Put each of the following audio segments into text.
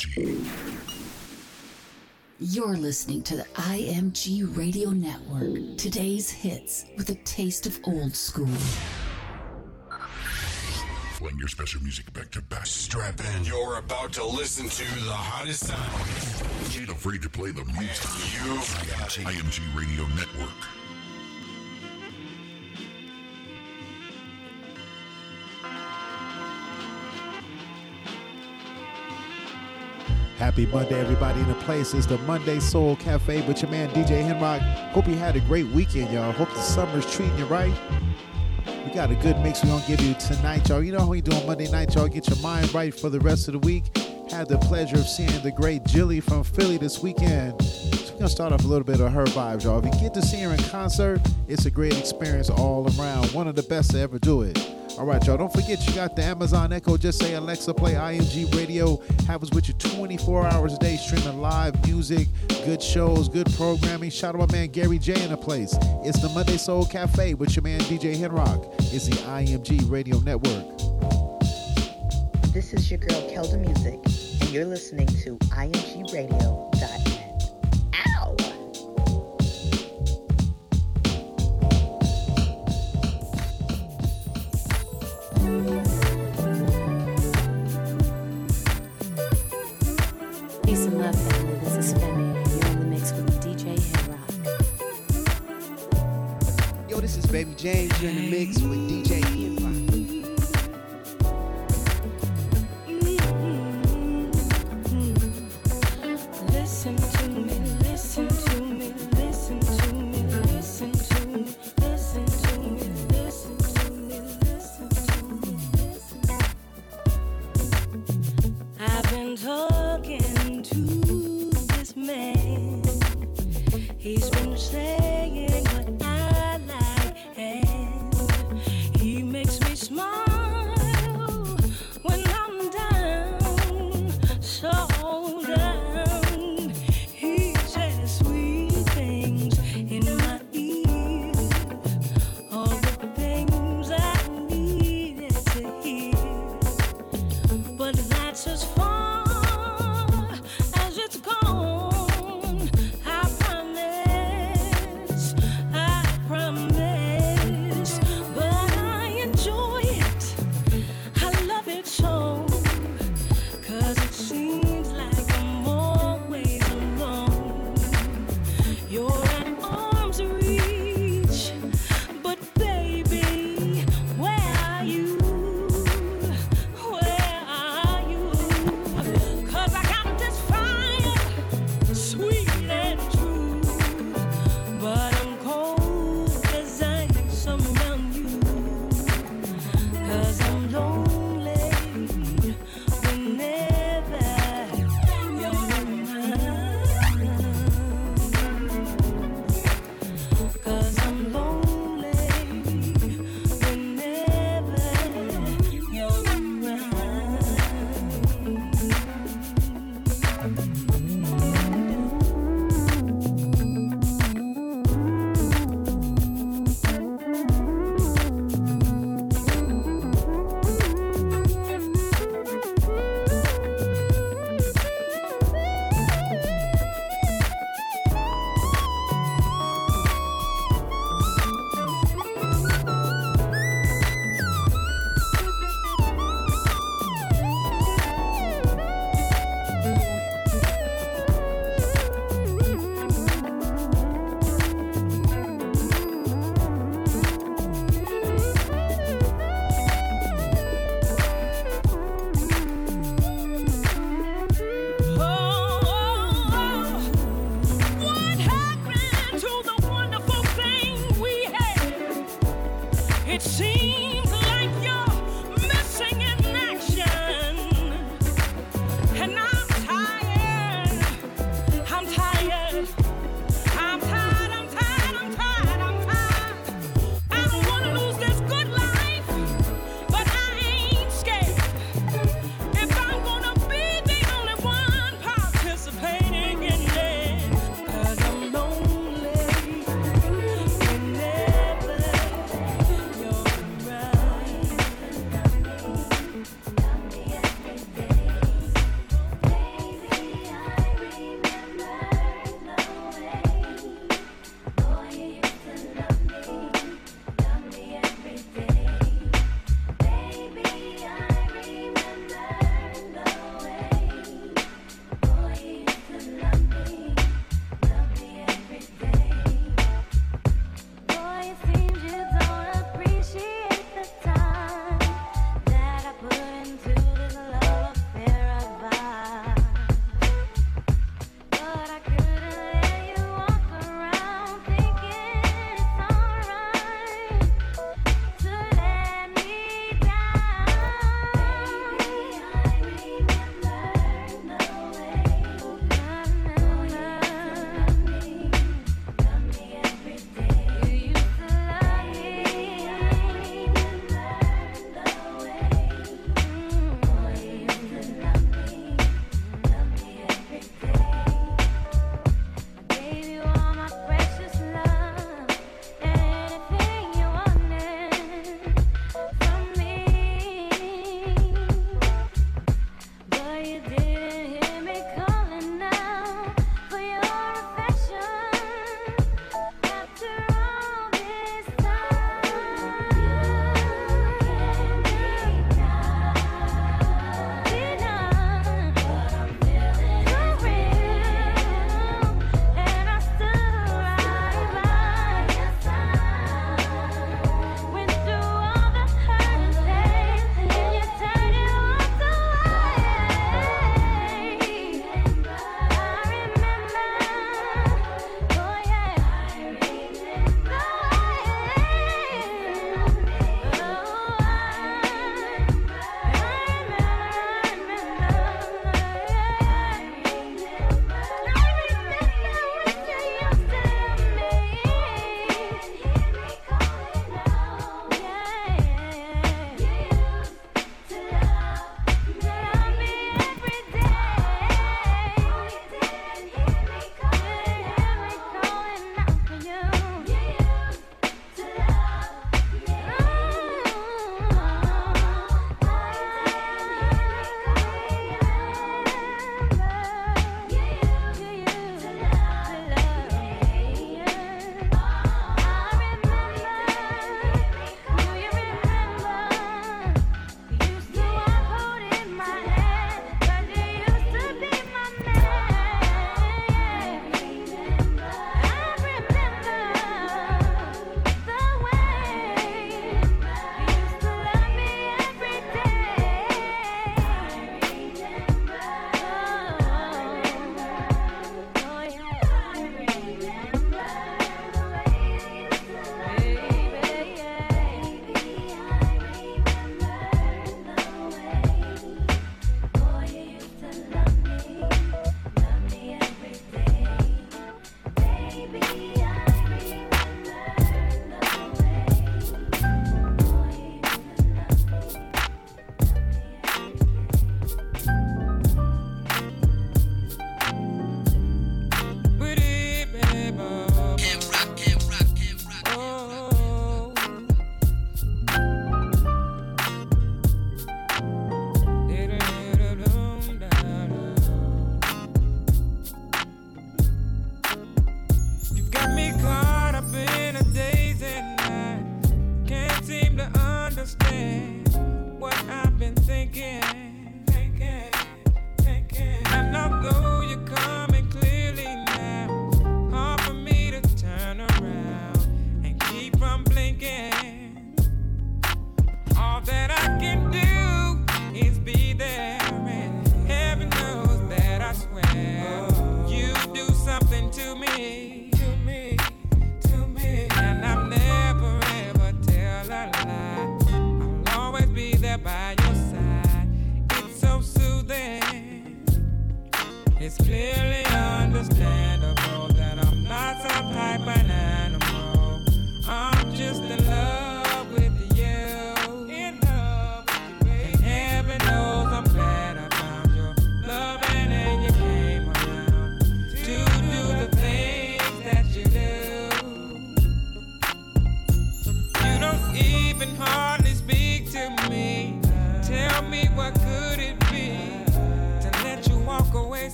IMG. You're listening to the IMG Radio Network. Today's hits with a taste of old school. Playing your special music back to back. Strap in. You're about to listen to the hottest sound. Ain't afraid to play the music. You've got. IMG Radio Network. Happy Monday, everybody in the place. It's the Monday Soul Cafe with your man DJ Henrock. Hope you had a great weekend, y'all. Hope the summer's treating you right. We got a good mix we're gonna give you tonight, y'all. You know how we do on Monday night, y'all. Get your mind right for the rest of the week. Had the pleasure of seeing the great Jilly from Philly this weekend. So we're gonna start off a little bit of her vibes, y'all. If you get to see her in concert, it's a great experience all around. One of the best to ever do it. All right, y'all. Don't forget you got the Amazon Echo. Just say Alexa, play IMG Radio. Have us with you 24 hours a day, streaming live music, good shows, good programming. Shout out to my man Gary J in the place. It's the Monday Soul Cafe with your man DJ Henrock. It's the IMG Radio Network. This is your girl Kelda Music, and you're listening to IMG IMGRadio.net. Baby James. You're in the mix with DJ.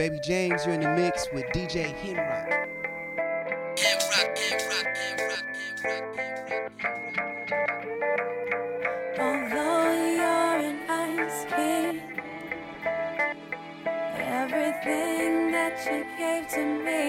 Baby James. You're in the mix with DJ Henrock. Although you're an ice king, everything that you gave to me.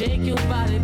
Shake your body.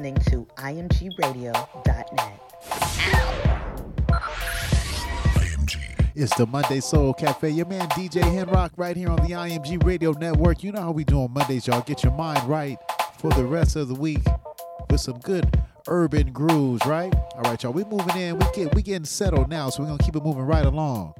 Listening to imgradio.net. It's the Monday Soul Cafe. Your man DJ Henrock right here on the IMG Radio Network. You know how we do on Mondays, y'all. Get your mind right for the rest of the week with some good urban grooves, right? All right, y'all. We moving in. We get we getting settled now, so we're gonna keep it moving right along.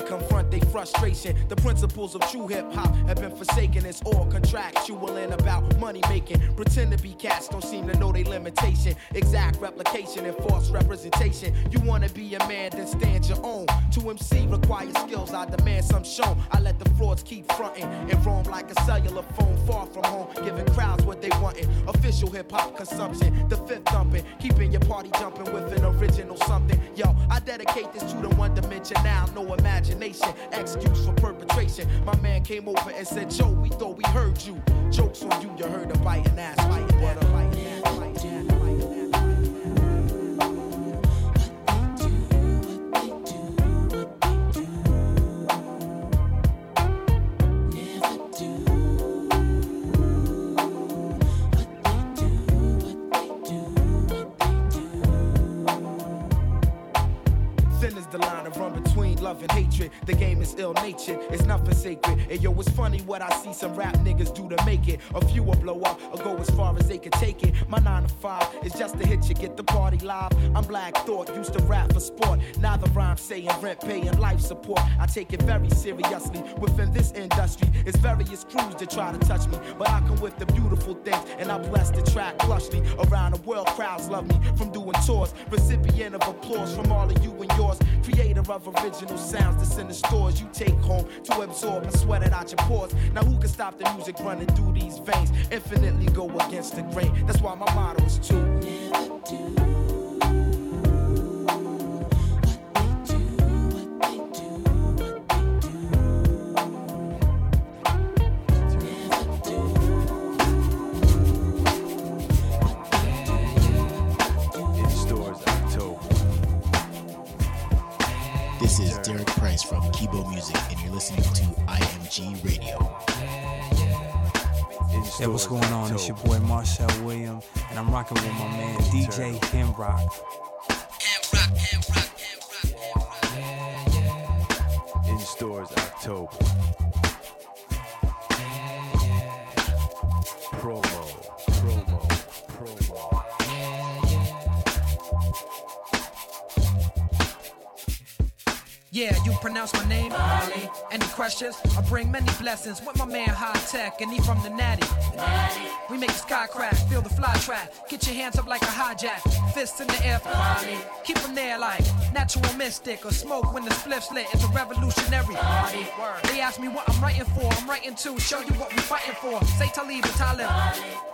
Confront their frustration. The principles of true hip hop have been forsaken. It's all contractual and about money making. Pretend to be cats, don't seem to know their limitation. Exact replication and false representation. You wanna be a man, then stand your own. To MC requires skills, I demand some shown. I let the frauds keep fronting and roam like a cellular phone far from home, giving crowds what they wantin'. Official hip hop consumption, the fifth thumping, keeping your party jumping with an original something. Yo, I dedicate this to the one dimension now, no imagination. Excuse for perpetration. My man came over and said, Joe, we thought we heard you. Jokes on you, you heard a biting ass, ass, love and hatred. The game is ill natured, it's nothing sacred. And yo, it's funny what I see some rap niggas do to make it. A few will blow up or go as far as they can take it. My nine to five is just to hit you, get the party live. I'm Black Thought, used to rap for sport. Now the rhyme saying rent, paying life support. I take it very seriously. Within this industry, it's various crews that try to touch me. But I come with the beautiful things, and I bless the track plushly. Around the world, crowds love me from doing tours. Recipient of applause from all of you and yours. Creator of original sounds that's in the stores you take home to absorb and sweat it out your pores. Now who can stop the music running through these veins? Infinitely go against the grain. That's why my motto is to In from Kibo Music, and you're listening to IMG Radio. Yeah, what's going on? It's your boy Marcel Williams, and I'm rocking with my man DJ Hemrock. Pronounce my name? Kweli. Any questions? I bring many blessings with my man High Tech, and he from the Natty. We make the sky crack, feel the fly trap. Get your hands up like a hijack, fists in the air for Kweli. Keep them there like natural mystic or smoke when the spliff's lit. It's a revolutionary. Kweli. They ask me what I'm writing for. I'm writing to show you what we fighting for. Say Talib or Talib.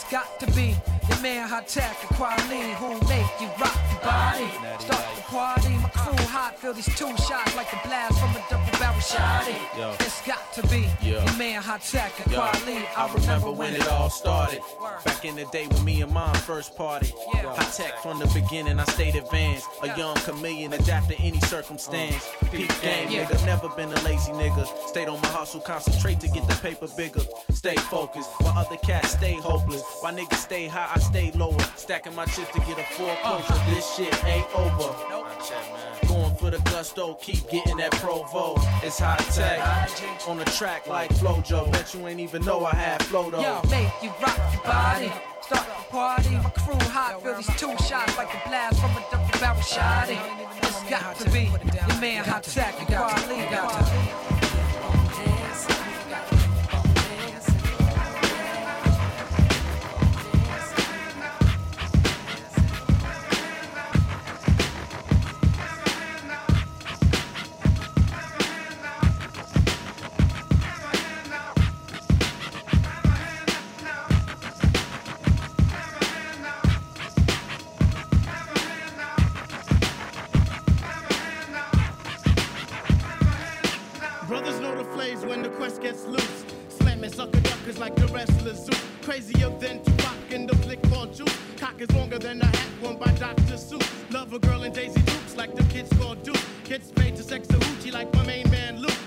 It's got to be the man Hi-Tek and Kweli who make you rock your body. Start the party, crew hot, feel these two shots like the blast from a double barrel shotty. Yo. It's got to be Yeah. your man Hi-Tek and Yo, Kweli. I remember when it all started. Back in the day when me and mom first party. Yeah. Hi-Tek from the beginning, I stayed advanced. A young chameleon, adapt to any circumstance. Uh, Peak game, Yeah. nigga. Never been a lazy nigga. Stayed on my hustle, concentrate to get the paper bigger. Stay focused, while other cats stay hopeless. While niggas stay high, I stay lower. Stacking my chips to get a foreclosure. Uh. This shit ain't over. Going for the gusto, keep getting that provo. It's high tech. On the track like Flojo. Bet you ain't even know I had flow though. Yo, make you rock your body. Start the party, my crew hot, feel these two shots like the blast from a double barrel shotty. It's got to be your man high tech Kweli. Got to be. Like the kids called Duke. Kids paid to sex a hoochie like my main man Luke.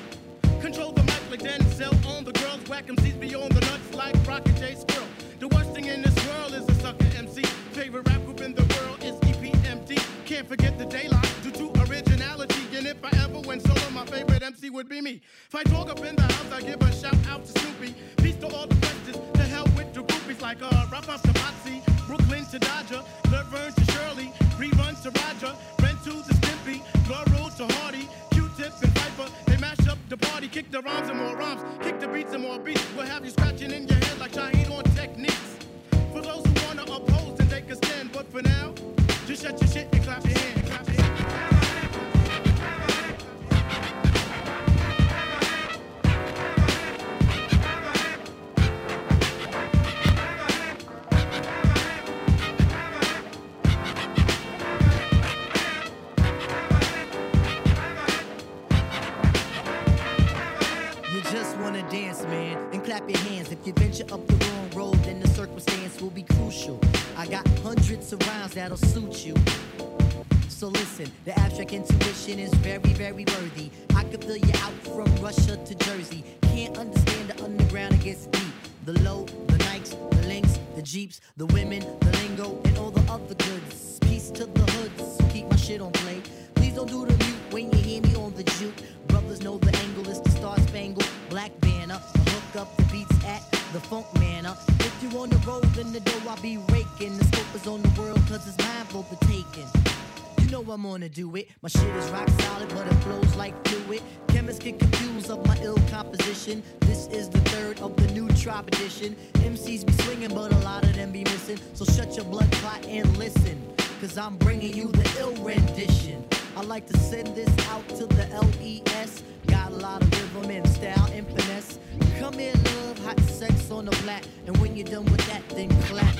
Control the mic like Denzel on the girls. Whack seats beyond the nuts like Rocket J Squirrel. The worst thing in this world is a sucker MC. Favorite rap group in the world is EPMD. Can't forget the daylight due to originality. And if I ever went solo, my favorite MC would be me. If I talk up in the house, I give a shout out to Snoopy. If you venture up the wrong road, then the circumstance will be crucial. I got hundreds of rounds that'll suit you. So listen, the abstract intuition is very, very worthy. I could fill you out from Russia to Jersey. Can't understand the underground, it gets deep. The low, the Nikes, the links, the Jeeps, the women, the lingo, and all the other goods. Peace to the hoods, keep my shit on play. Please don't do the mute when you hear me on the juke. Brothers know the angle is the star spangled black banner. Hook up the beats at the funk manner. If you on the road, then the dough I'll be raking. The scope is on the world, cause it's mine for the taking. You know I'm gonna do it. My shit is rock solid, but it flows like fluid. Chemists get confused of my ill composition. This is the third of the new tribe edition. MCs be swinging, but a lot of them be missing. So shut your blood clot and listen. Cause I'm bringing you the ill rendition. I like to send this out to the LES. Got a lot of rhythm and style and finesse. Come here, love, hot sex on the flat. And when you're done with that, then clap.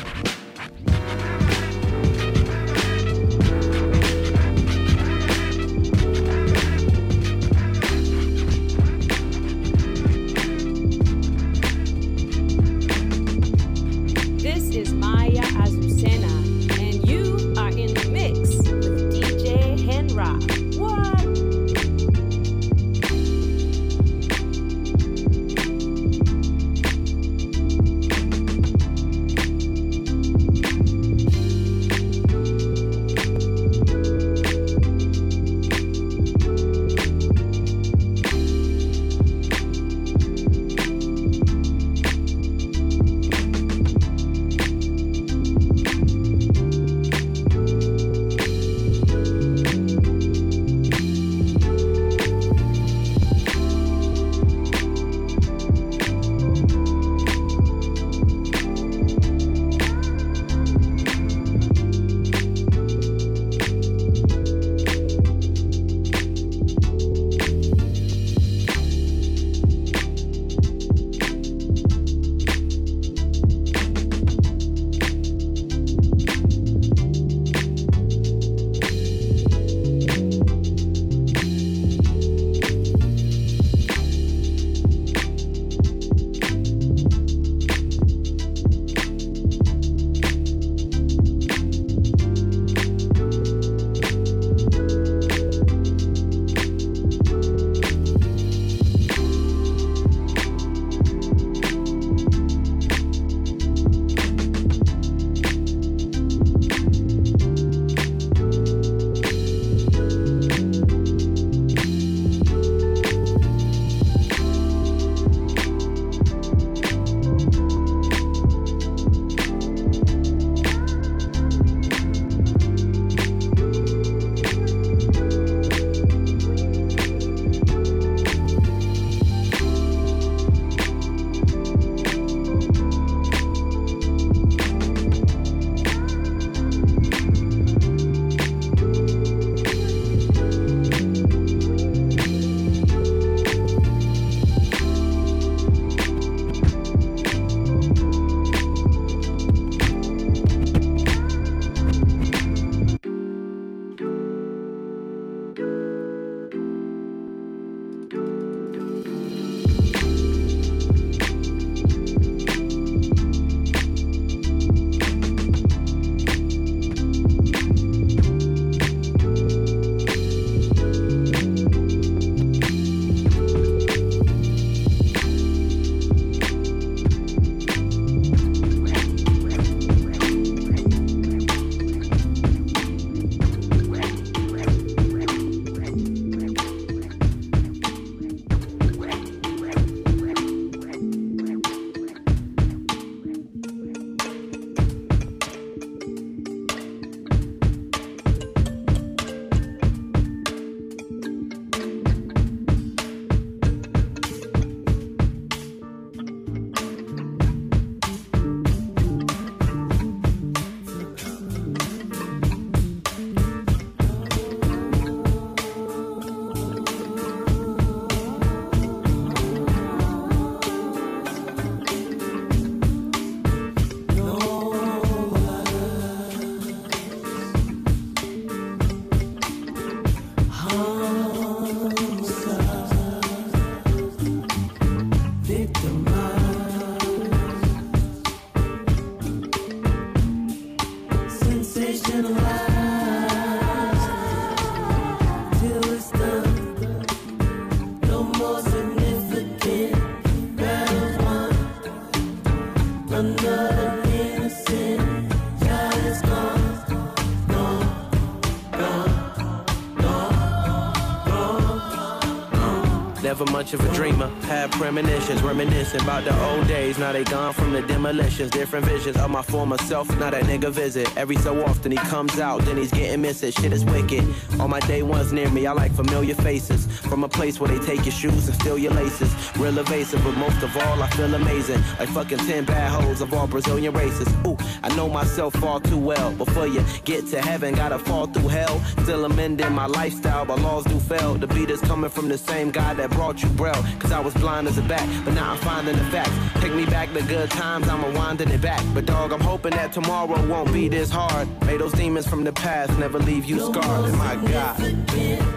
Much of a dreamer, had premonitions, reminiscing about the old days. Now they gone from the demolitions, different visions of my former self. Now that nigga visit every so often he comes out, then he's getting missing. Shit is wicked. All my day ones near me, I like familiar faces from a place where they take your shoes and steal your laces. Real evasive, but most of all I feel amazing, like fucking ten bad hoes of all Brazilian races. Ooh, I know myself far too well. Before you get to heaven, gotta fall through hell. Still amending my lifestyle, but laws do fail. The beat is coming from the same guy that brought you braille. Cause I was blind as a bat, but now I'm finding the facts. Take me back to good times, I'm rewinding it back. But dog, I'm hoping that tomorrow won't be this hard. May those demons from the past never leave you scarred. My God.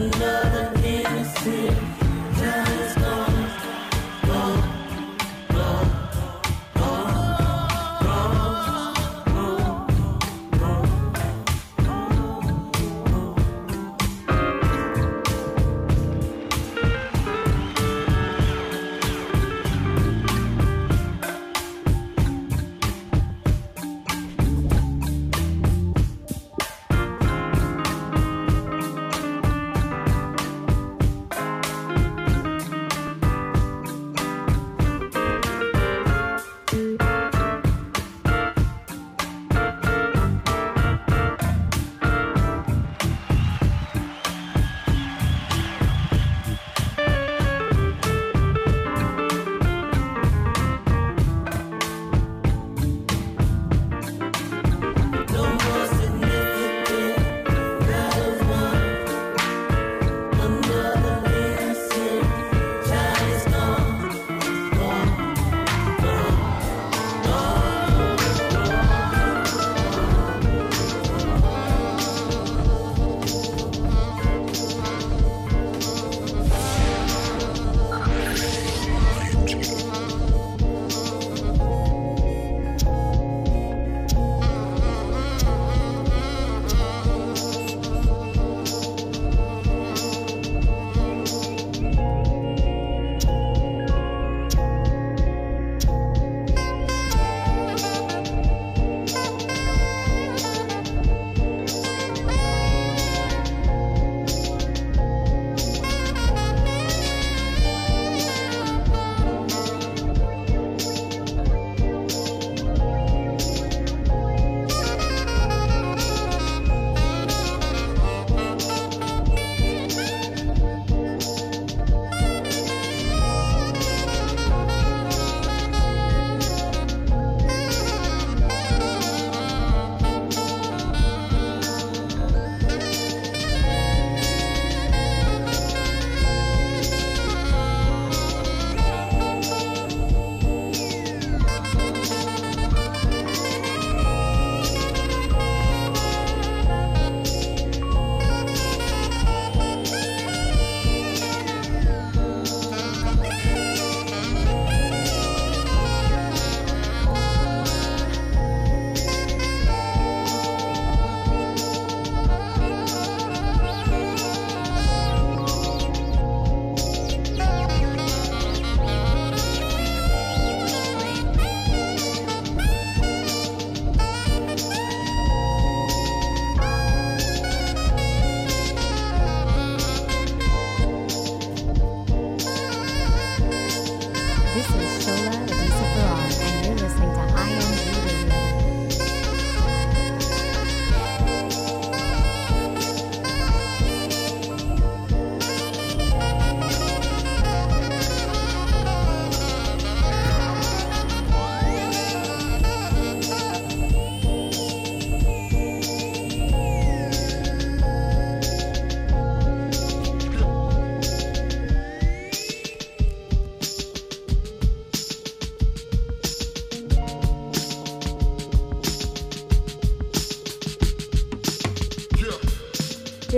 Another innocent child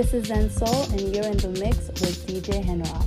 This is Zen Soul, and you're in the mix with DJ Henrock.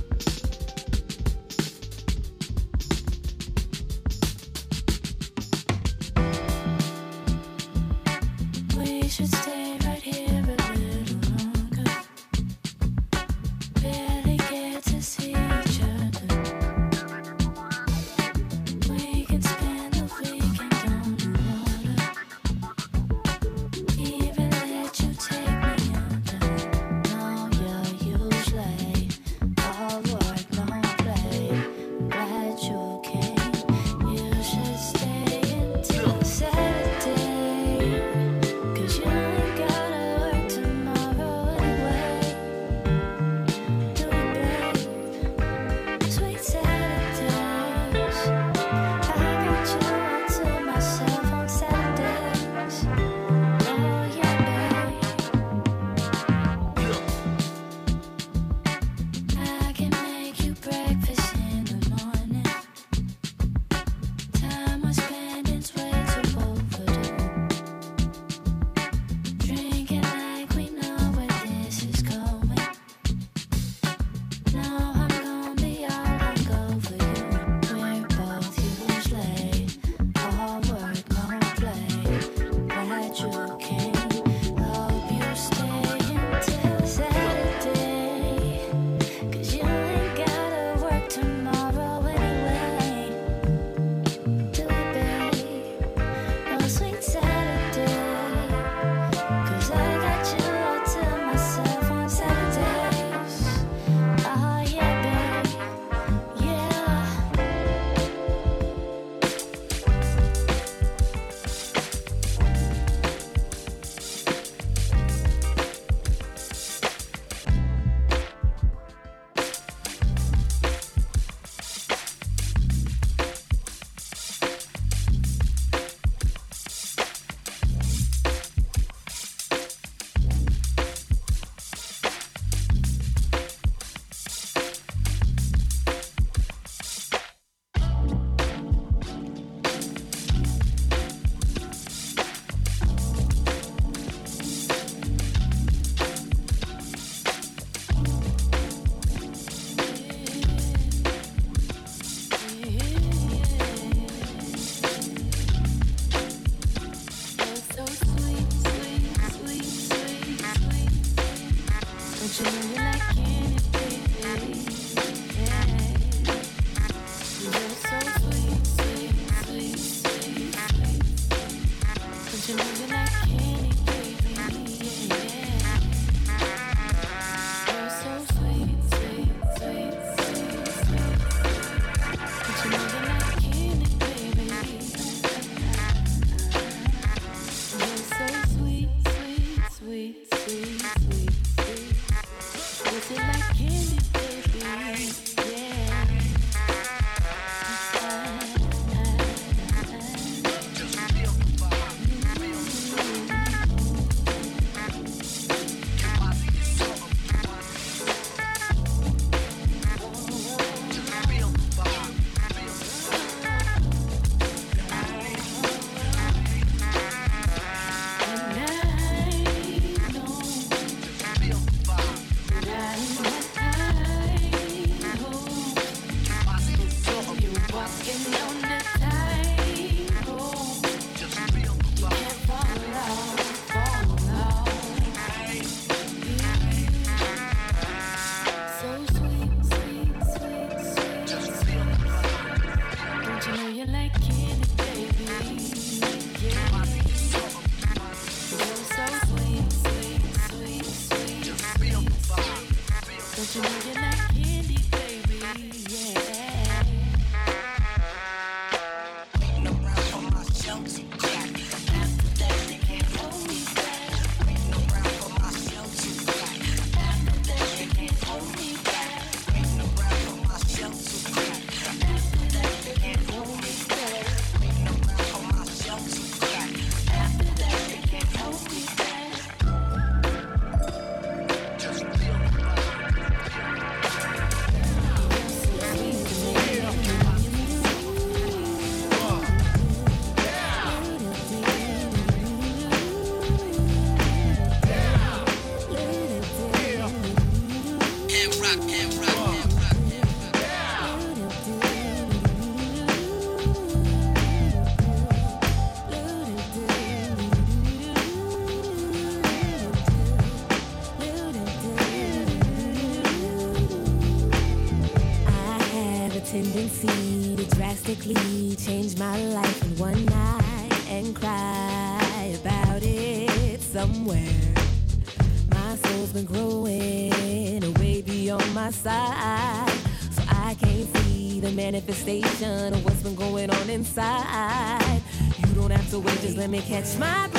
Catch my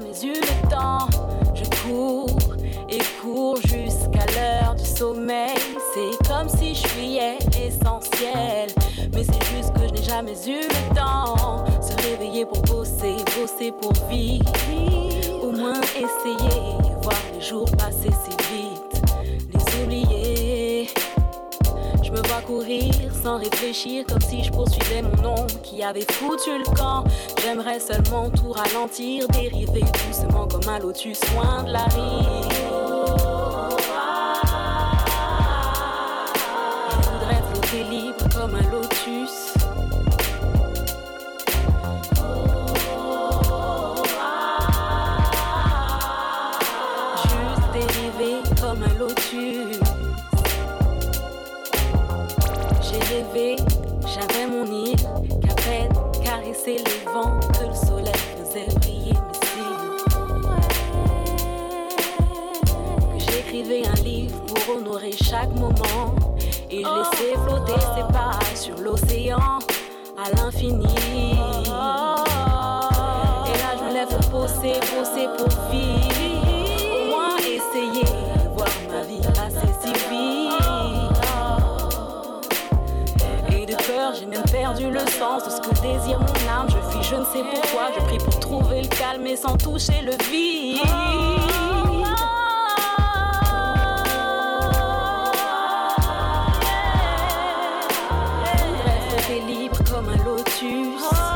mes yeux. Comme si je poursuivais mon nom qui avait foutu le camp. J'aimerais seulement tout ralentir, dériver doucement comme un lotus loin de la rive. J'avais mon île, qu'à peine caresser les vents, que le soleil faisait briller mes cils. Que j'écrivais un livre pour honorer chaque moment, et je laissais flotter ses pages sur l'océan à l'infini. Et là je me lève pour bosser, bosser pour vivre. Au moins essayer, voir ma vie perdu le sens de ce que désire mon âme. Je fuis, je ne sais pourquoi. Je prie pour trouver le calme et sans toucher le vide. Bref, t'es libre comme un lotus.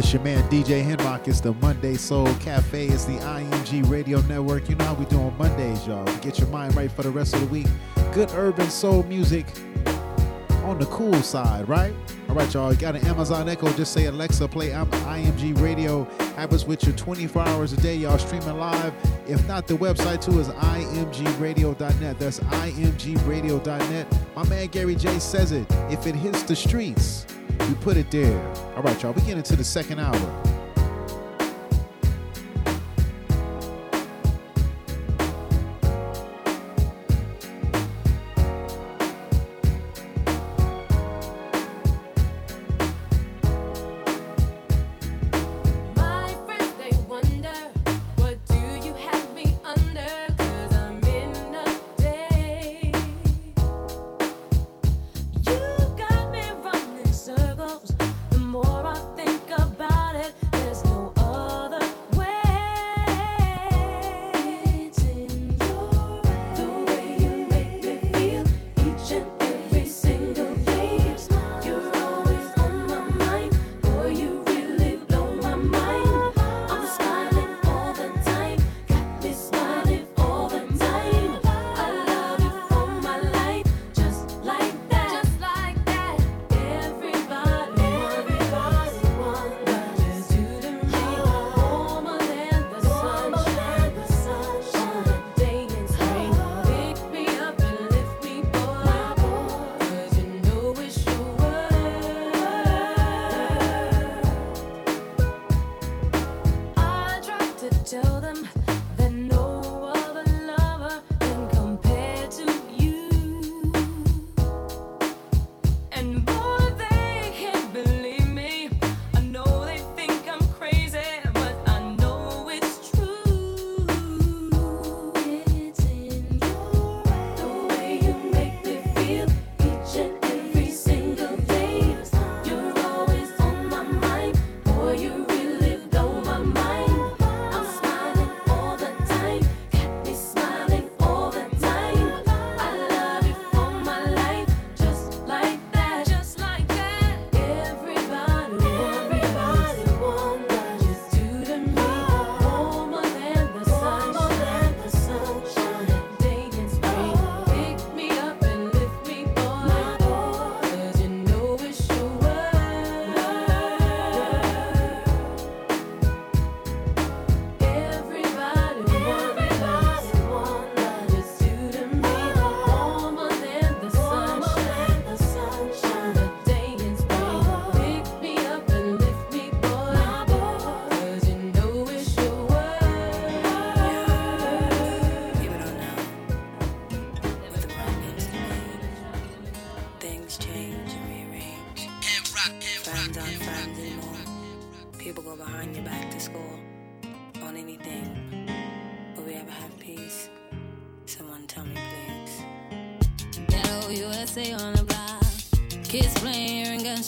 It's your man DJ Henrock. It's the Monday Soul Cafe. It's the IMG Radio Network. You know how we do on Mondays, y'all. We get your mind right for the rest of the week. Good urban soul music on the cool side, right? All right, y'all. You got an Amazon Echo? Just say Alexa, play I'm IMG Radio. Have us with you 24 hours a day, y'all. Streaming live. If not, the website too is imgradio.net. That's imgradio.net. My man Gary J says it. If it hits the streets, we put it there. All right, y'all. We get into the second hour.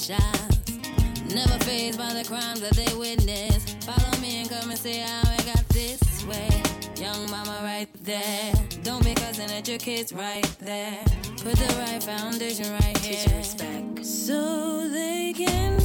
shots. Never phased by the crimes that they witness. Follow me and come and see how I got this way. Young mama right there. Don't be cussing at your kids right there. Put the right foundation right here. So they can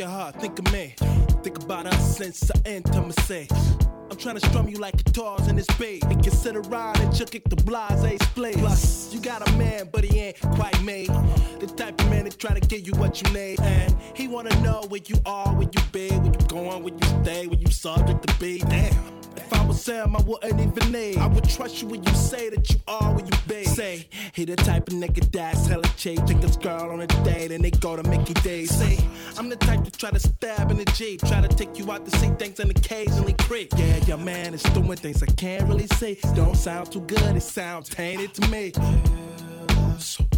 Think of her, think of me. Think about us since our intimacy. I'm trying to strum you like guitars in this beat. And consider ride and you kick the blase split. Plus, you got a man, but he ain't quite made. The type of man that try to give you what you need. And he wanna know where you are, where you be, where you going, where you stay, where you subject to be. Damn. Sam, I wouldn't even need. I would trust you when you say that you are what you be. Say, he the type of nigga that's hella cheap. Take his girl on a date and they go to Mickey D's. Say, I'm the type to try to stab in the Jeep. Try to take you out to see things and occasionally creep. Yeah, your man is doing things I can't really say. Don't sound too good, it sounds tainted to me. So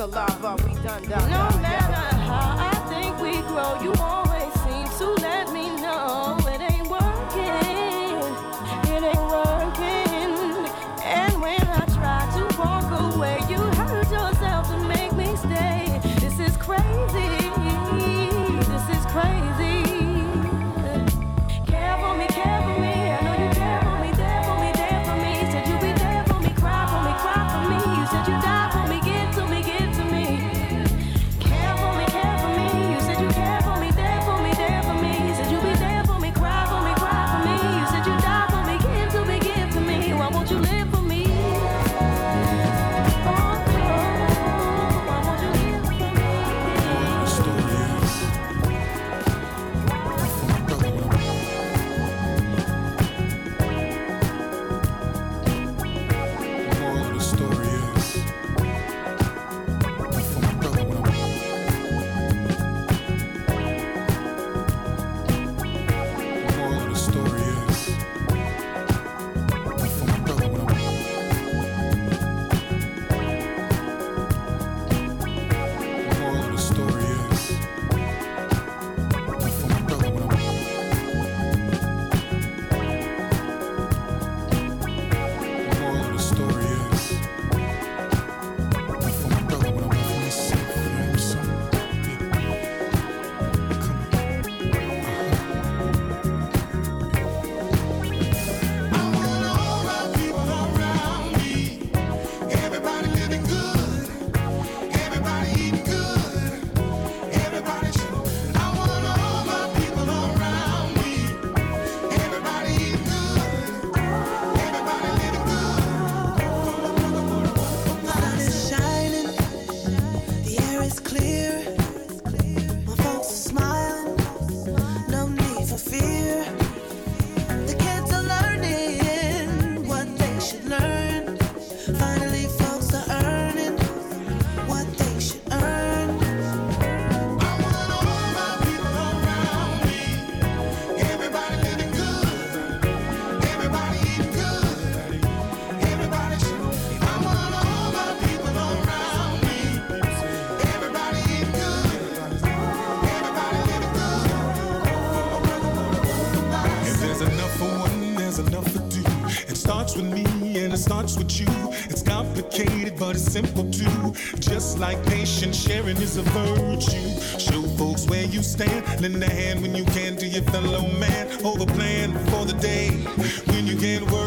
lava. We done done. No matter how I think we grow, you won't. with you. It's complicated, but it's simple too. Just like patient sharing is a virtue. Show folks where you stand. Lend a hand when you can to your fellow man. Hold plan for the day when you can work.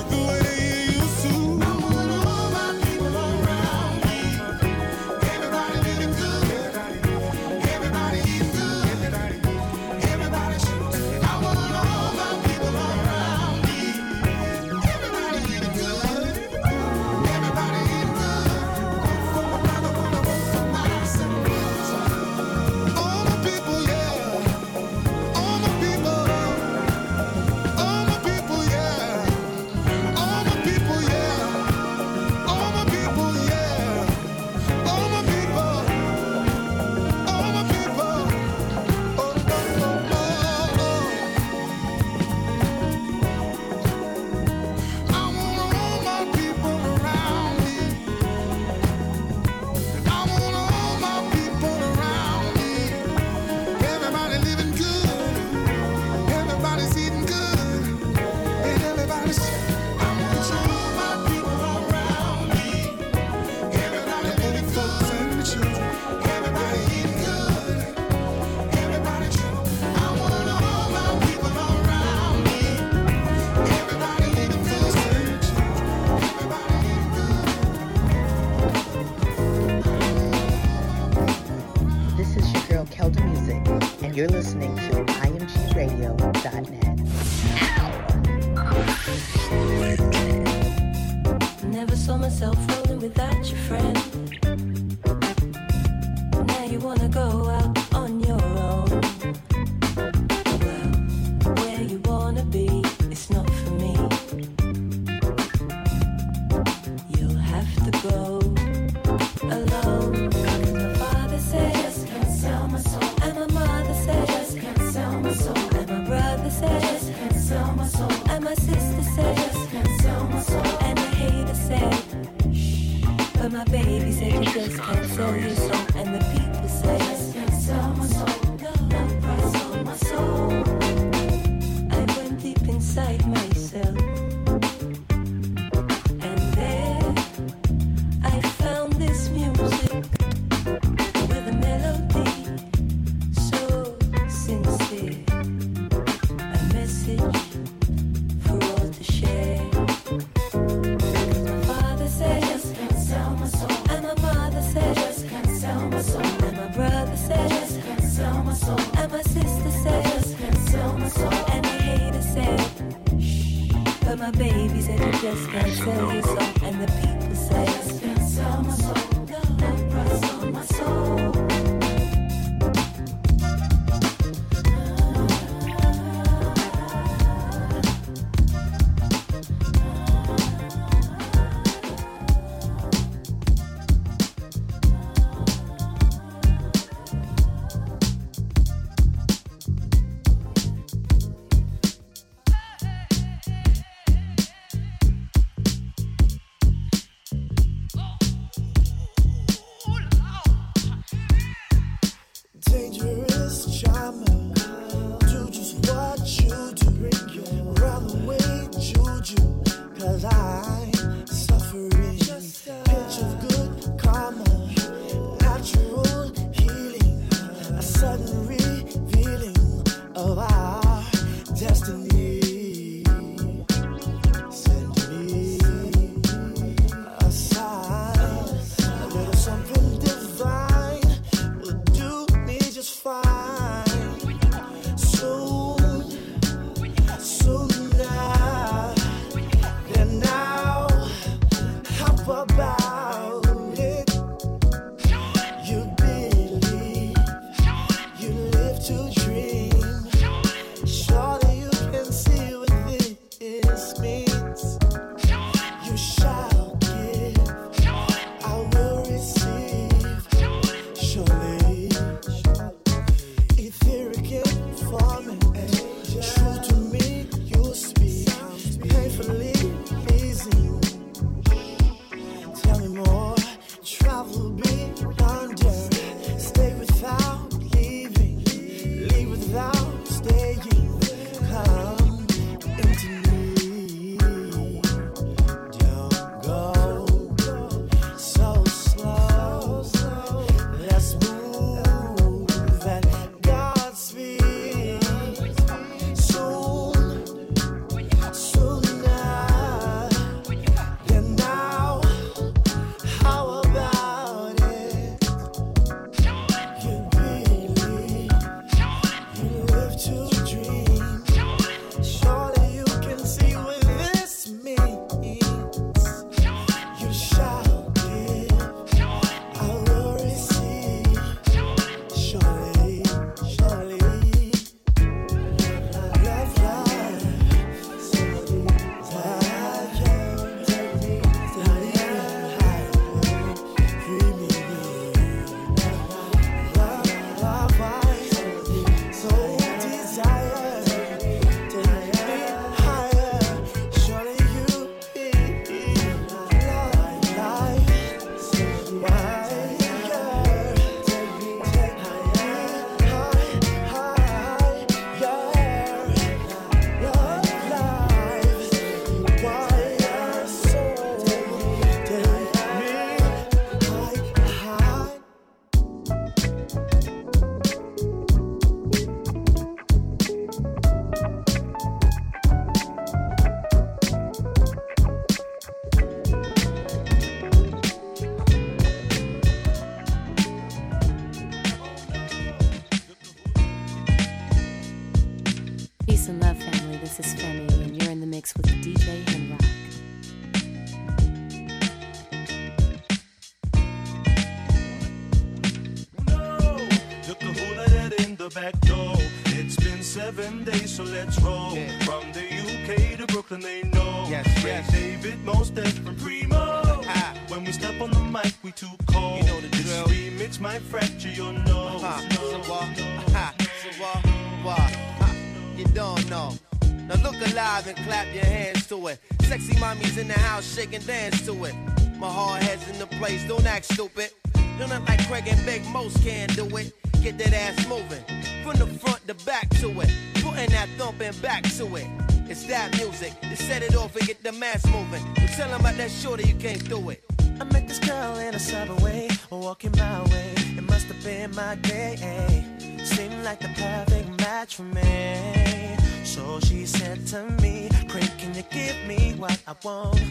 Shake and dance to it. My hard head's in the place, don't act stupid. You're not like Craig and Big, most can do it. Get that ass moving. From the front to back to it. Putting that thumping back to it. It's that music. To set it off and get the mass moving. You tell 'em about that shorty, you can't do it. I met this girl in a subway, walking my way. It must have been my day. Eh? Seemed like the perfect match for me. So she said to me, Craig, can you give me what I want?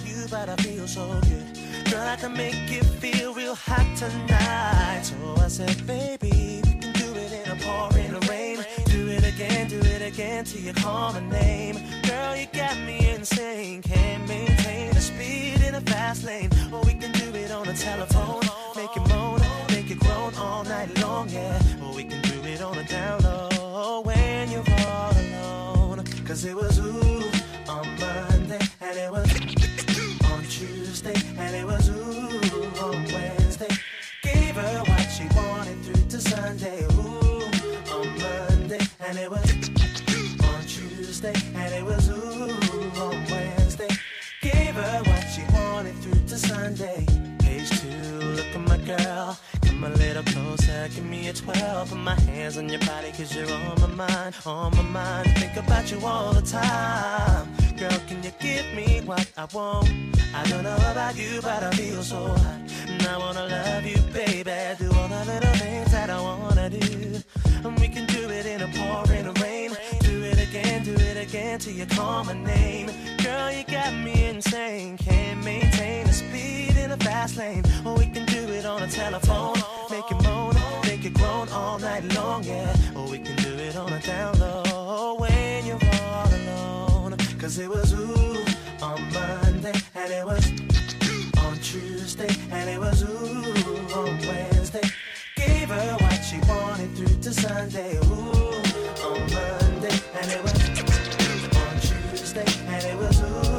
I about you, but I feel so good. Girl, I can make you feel real hot tonight. So I said, baby, we can do it in a pouring rain. Do it again, do it again till you call my name. Give 12. Put my hands on your body, cause you're on my mind, on my mind. Think about you all the time. Girl, can you give me what I want? I don't know about you, but I feel so hot. And I wanna love you, baby. Do all the little things that I wanna do. And we can do it in a pour in pouring rain. Do it again, do it again till you call my name. Girl, you got me insane. Can't maintain the speed in a fast lane. Or we can do it on a telephone. Make it make it groan all night long, yeah. Or we can do it on a down low when you're all alone. Cause it was ooh on Monday, and it was on Tuesday, and it was ooh on Wednesday. Gave her what she wanted through to Sunday, ooh on Monday, and it was on Tuesday, and it was ooh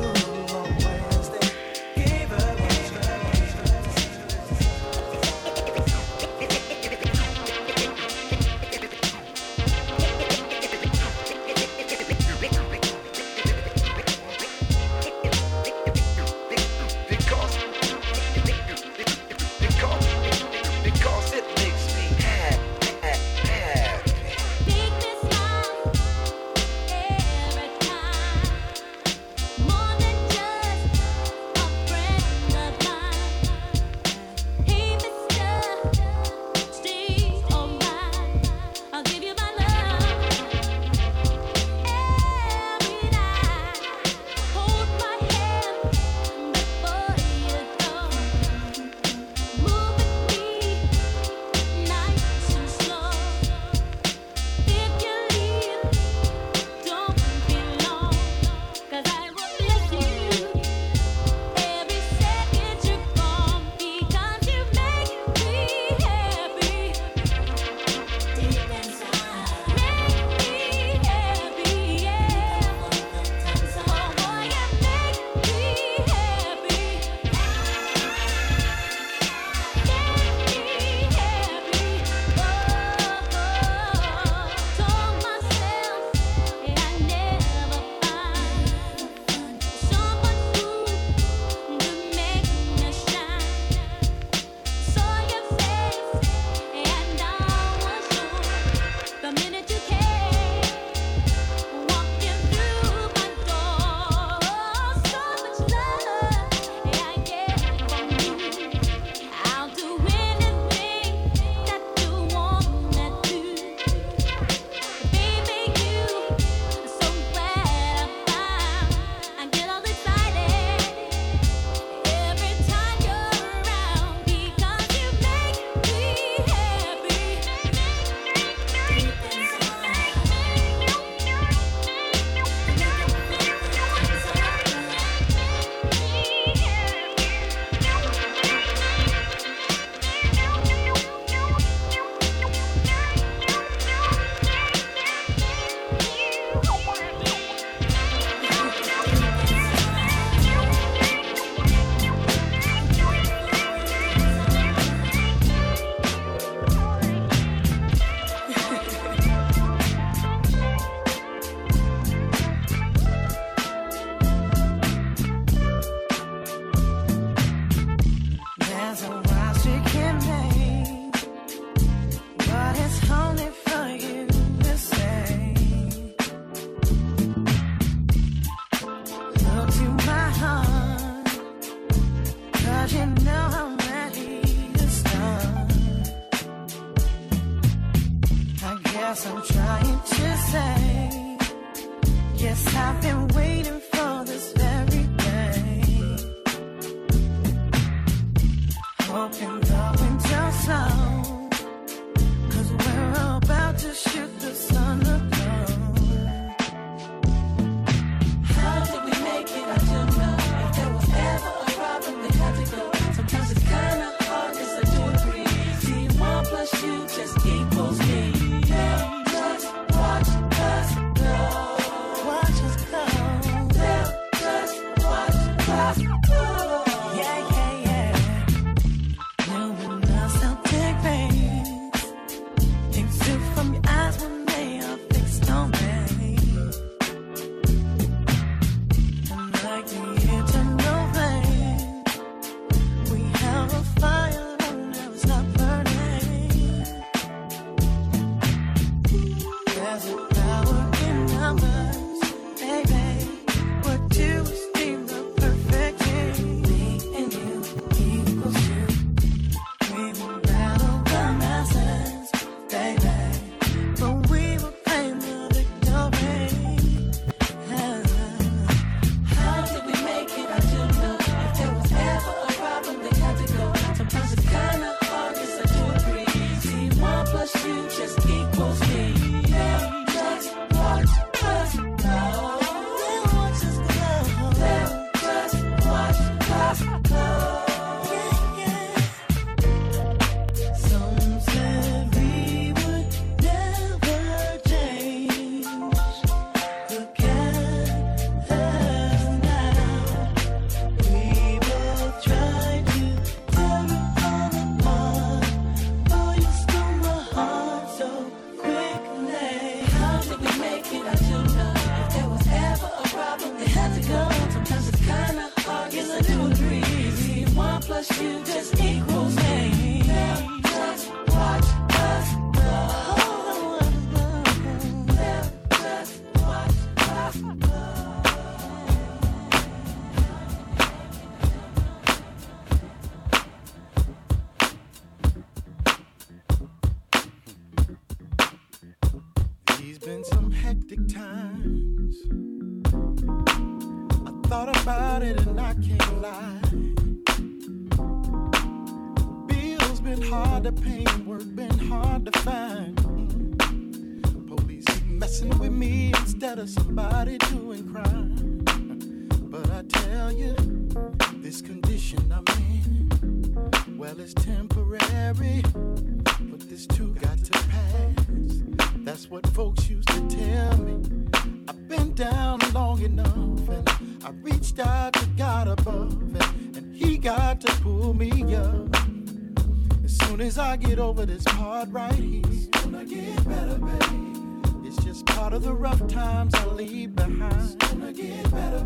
the rough times I leave behind. Better,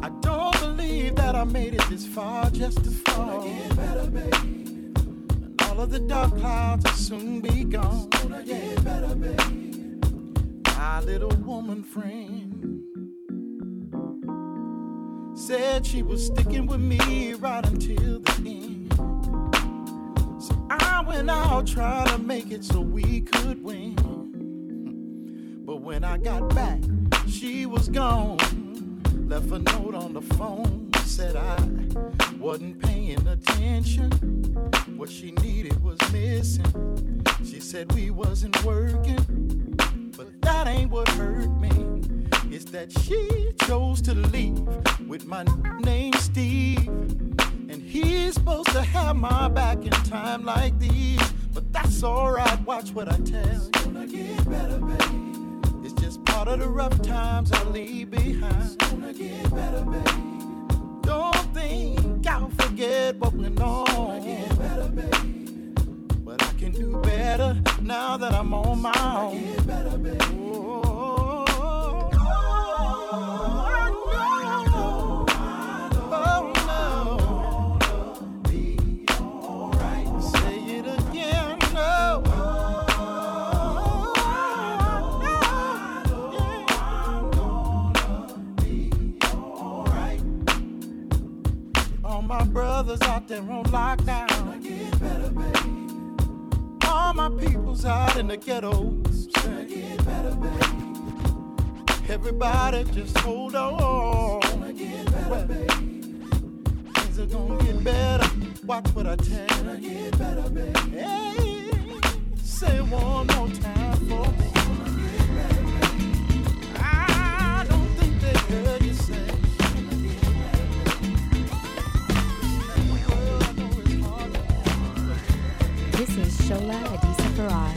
I don't believe that I made it this far just to fall. Better, and all of the dark clouds will soon be gone. Better, My little woman friend said she was sticking with me right until the end. So I went out trying to make it so we could win. When I got back, she was gone. Left a note on the phone, said I wasn't paying attention. What she needed was missing. She said we wasn't working, but that ain't what hurt me. It's that she chose to leave with my name Steve. And he's supposed to have my back in time like these. But that's alright, watch what I tell. It's gonna get better, baby. All of the rough times I leave behind. It's Gonna get better, babe. Don't think I'll forget what went on. Gonna get better, babe. But I can do better now that I'm on my own. It's Gonna get better, babe. Oh. brothers out there on lockdown. Get better, babe. All my people's out in the ghettos. Get better, babe. Everybody just hold on. Better, Things are gonna get better. Watch what I tell you. Hey, say one more time for me. Shola Adisa Farrar,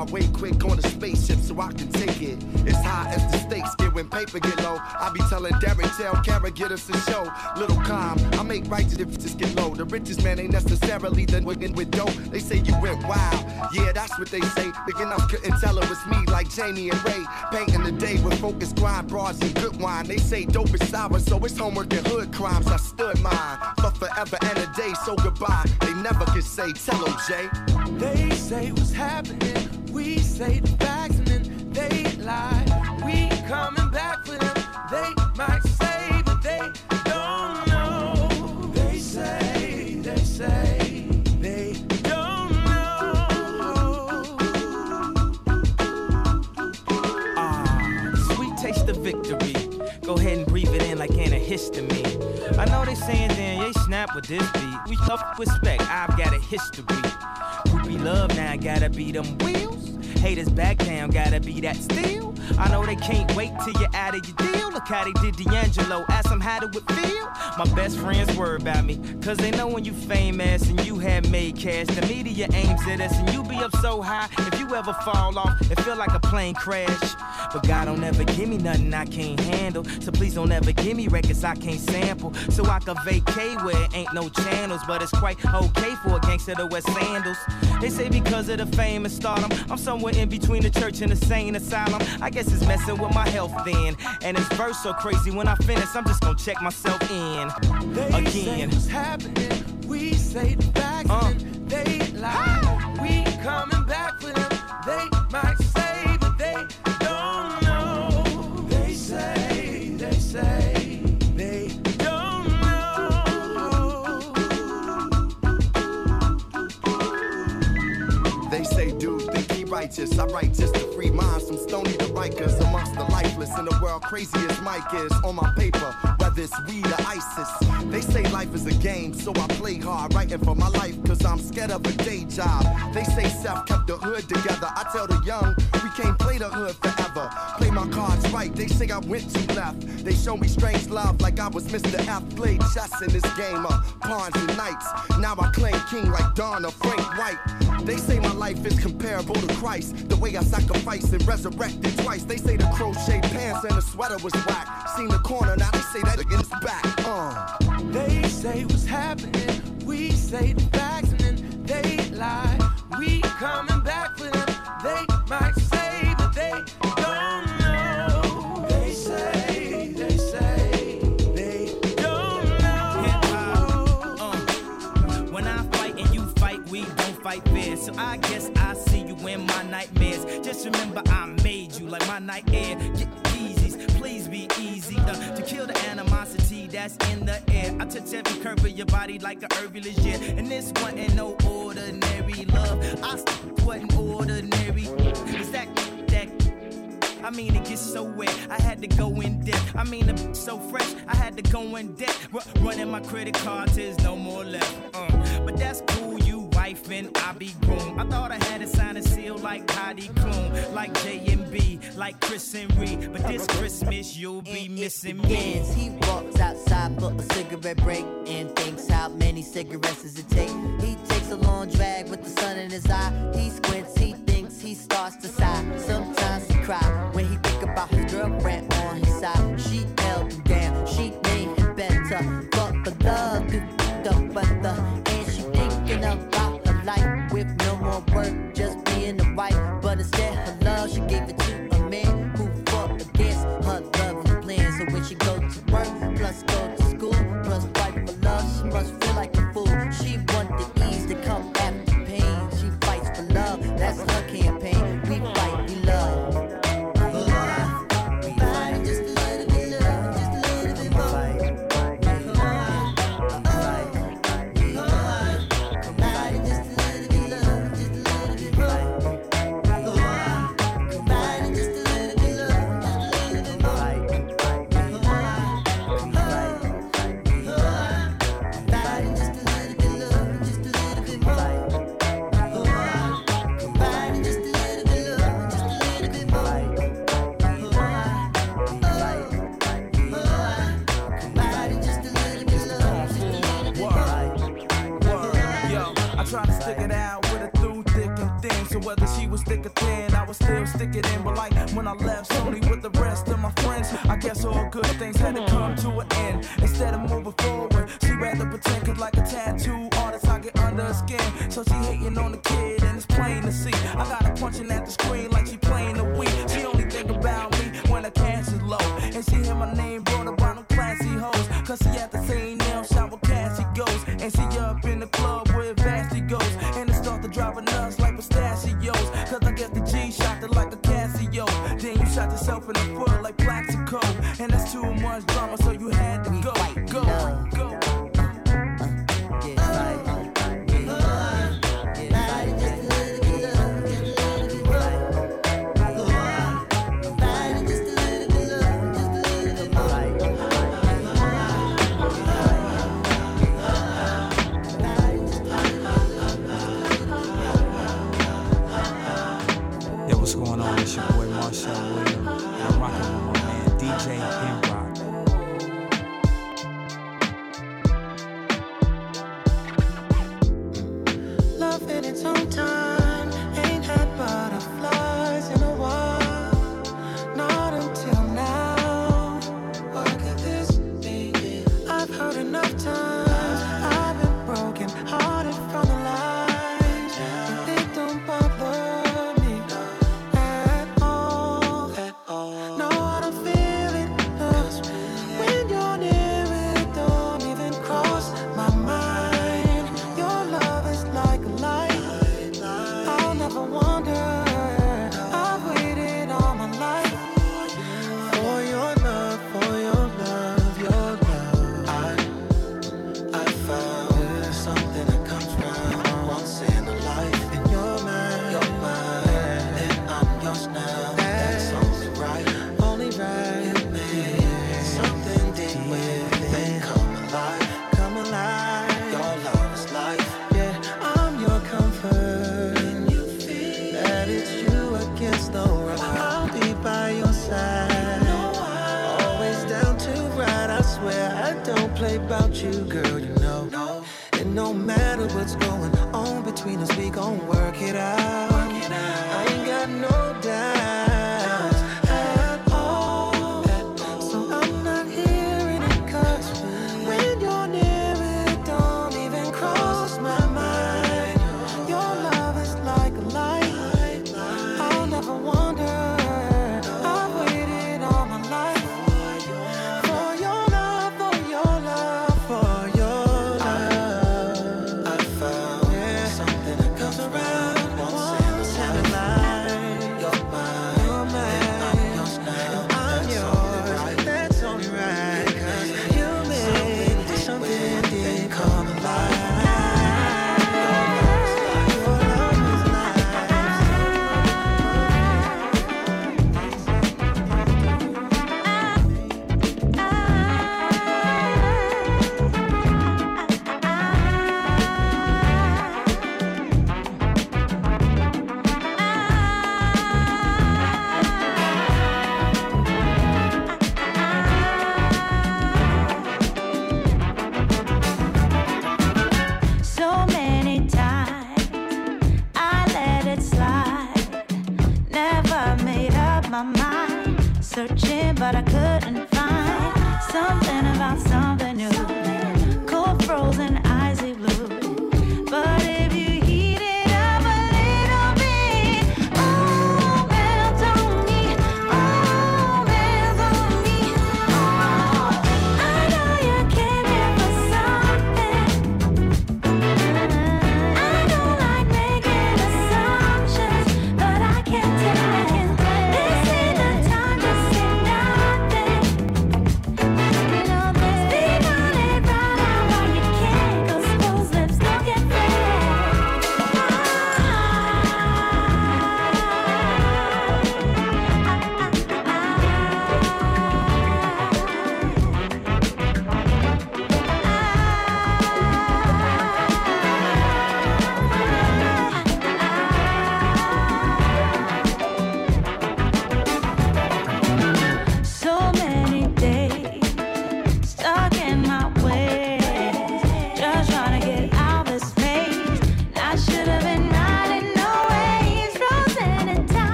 I wait quick on the spaceship so I can take it. It's high as the stakes get when paper get low. I be telling Derek, tell Kara, get us a show. Little calm, I make righteous if just get low. The richest man ain't necessarily the nigga with dope. They say you went wild, yeah, that's what they say. Big enough couldn't tell it was me like Jamie and Ray. Painting the day with focused grind, broads and good wine. They say dope is sour, so it's homework and hood crimes. I stood mine for forever and a day, so goodbye. They never could say, tell 'em, Jay. They say what's happening, then they lie. We coming back for them, they might say, they don't know. They say, they say, they don't know. Ah, sweet taste of victory. Go ahead and breathe it in like antihistamine. I know they saying, damn, they snap with this beat. We tough respect, I've got a history. Groupie love now gotta be them wheels. Haters back down, gotta be that still. I know they can't wait till you're out of your deal. Look how they did D'Angelo, ask them how it would feel. My best friends worry about me, cause they know when you famous and you have made cash. The media aims at us and you be up so high. If you ever fall off, it feel like a plane crash. But God don't ever give me nothing I can't handle. So please don't ever give me records I can't sample. So I can vacate where it ain't no channels. But it's quite okay for a gangster to wear sandals. They say because of the fame and stardom, I'm somewhere in between the church and the sane asylum. I guess it's messing with my health then. And it's verse so crazy when I finish, I'm just gonna check myself in They say what's happening. We say the facts and they lie. We coming back righteous. I write just to free minds from stony to rikers amongst the lifeless in the world. Crazy as Mike is on my paper, whether it's weed or ISIS. They say life is a game, so I play hard, writing for my life, cause I'm scared of a day job. They say Seth kept the hood together. I tell the young, we can't play the hood forever. Play my cards right, they say I went too left. They show me strange love like I was Mr. F. Played chess in this game of pawns and knights. Now I claim king like Don or Frank White. They say my life is comparable to Christ. The way I sacrificed and resurrected twice. They say the crochet pants and the sweater was whack. Seen the corner, now they say that against back. Uh. They say what's happening. We say the facts and then they lie. We coming back Just remember I made you like my night air. Get please be easy. Uh, to kill the animosity that's in the air. I touch every curve of your body like a herby legit. And this wasn't no ordinary love. I s- wasn't ordinary. Is that that I mean, it gets so wet. I had to go in depth. I mean, the so fresh. I had to go in debt. Ru- running my credit card there's no more left. Uh, but that's cool, you wife and I be groom. I thought I had to sign a seal like Heidi Klum, like J and B, like Chris and Reed. But this Christmas you'll be missing me. He walks outside for a cigarette break and thinks how many cigarettes does it take. He takes a long drag with the sun in his eye. He squints, he thinks, he starts to sigh. Sometimes he cries when he think about his girlfriend on his side. She life with no more work, was thick or thin, I would still stick it in. But like when I left Sony with the rest of my friends, I guess all good things had to come to an end. Instead of moving forward, she rather pretend 'cause like much drama,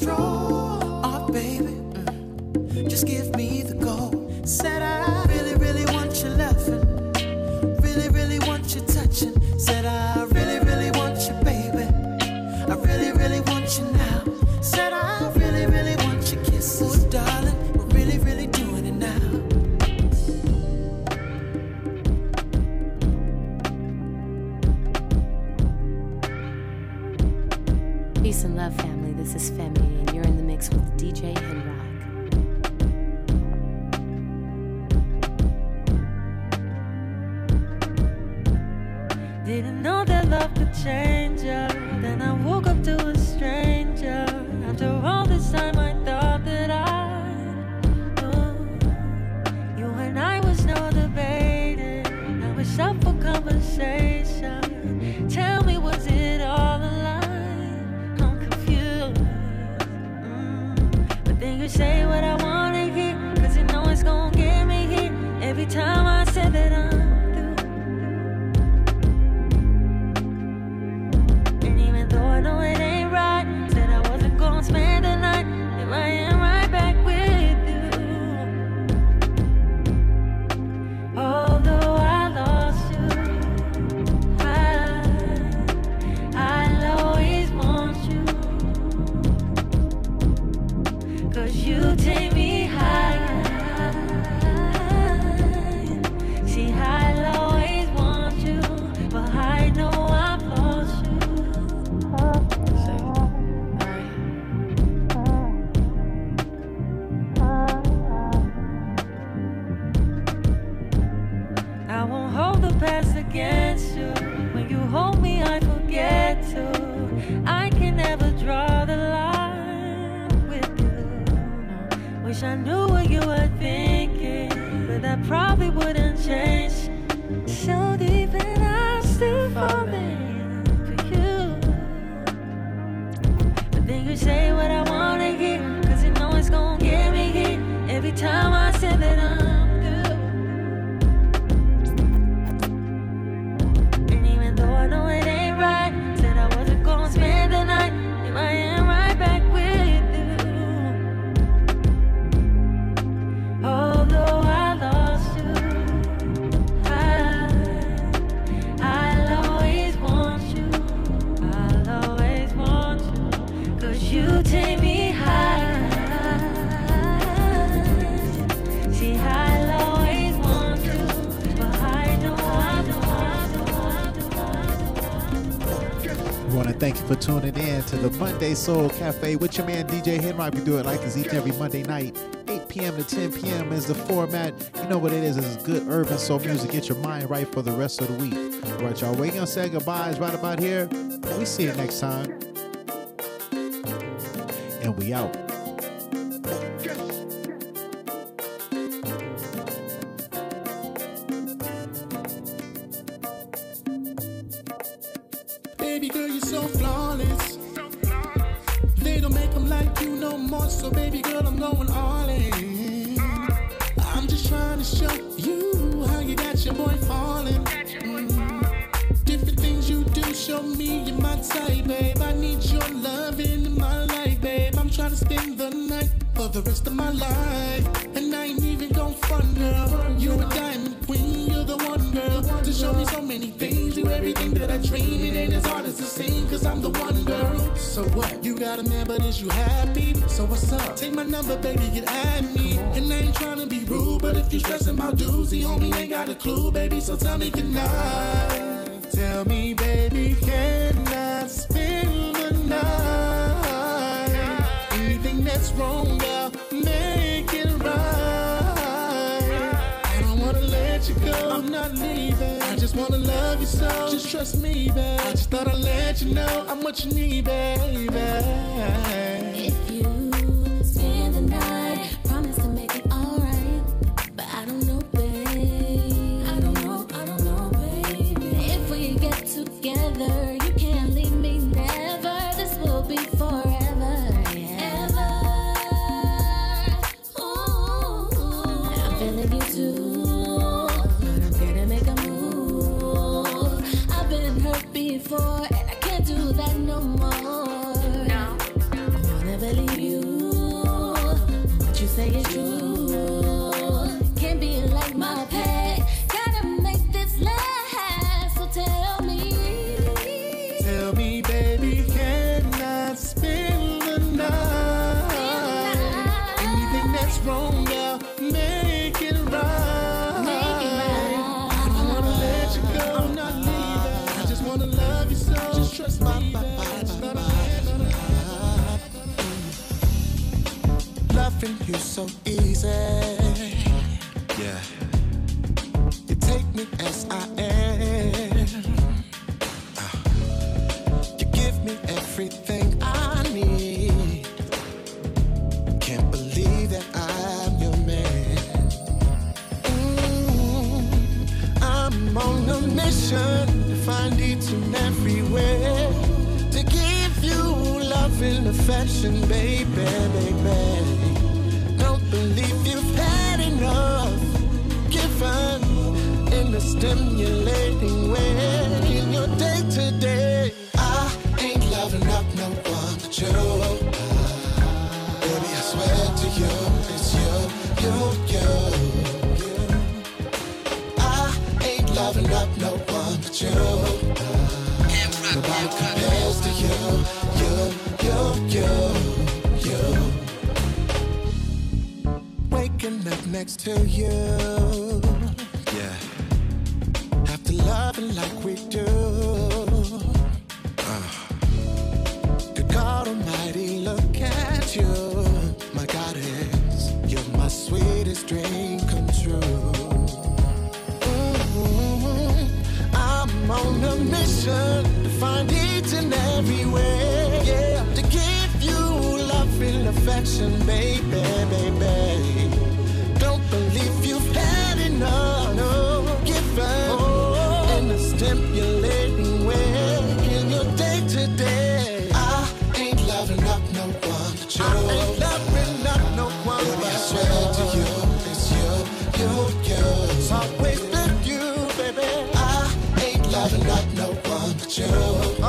strong. to the Monday Soul Cafe with your man DJ Henry. We do it like it's each and every Monday night, 8 p.m. to 10 p.m. is the format. You know what it is? It's good urban soul music. Get your mind right for the rest of the week. All right, y'all. We're gonna say goodbyes right about here. We see you next time, and we out. gotta spend the night for the rest of my life. And I ain't even gon' front, girl. You a diamond queen, you're the one girl to show me so many things. Do everything that I dream, it ain't as hard as it seems, cause I'm the one girl. So what? You got a man, but is you happy? So what's up? Take my number, baby, get at me. And I ain't tryna be rude, but if you stressing my dudes, the homie ain't got a clue, baby. So tell me goodnight. Tell me, baby, can I spend the night? what's wrong now, make it right. I don't wanna let you go, I'm not leaving. I just wanna love you so, just trust me, babe. I just thought I'd let you know how much you need, baby. you so easy. Yeah. You take me as I am. Uh. You give me everything I need. Can't believe that I'm your man. Mm, I'm on a mission to find each and every to give you love and affection, baby, baby. fun in a stimulating way in your day to day. I ain't loving up no one but you. Baby, I swear to you, it's you, you, you. I ain't loving up no one but you. Nobody compares to you, you, you, you, you. Waking up next to you looking like we do. Ah. Good God Almighty, look at you, my goddess. You're my sweetest dream come true. I'm on a mission to find each and every way, yeah, to give you love and affection, baby, baby. show.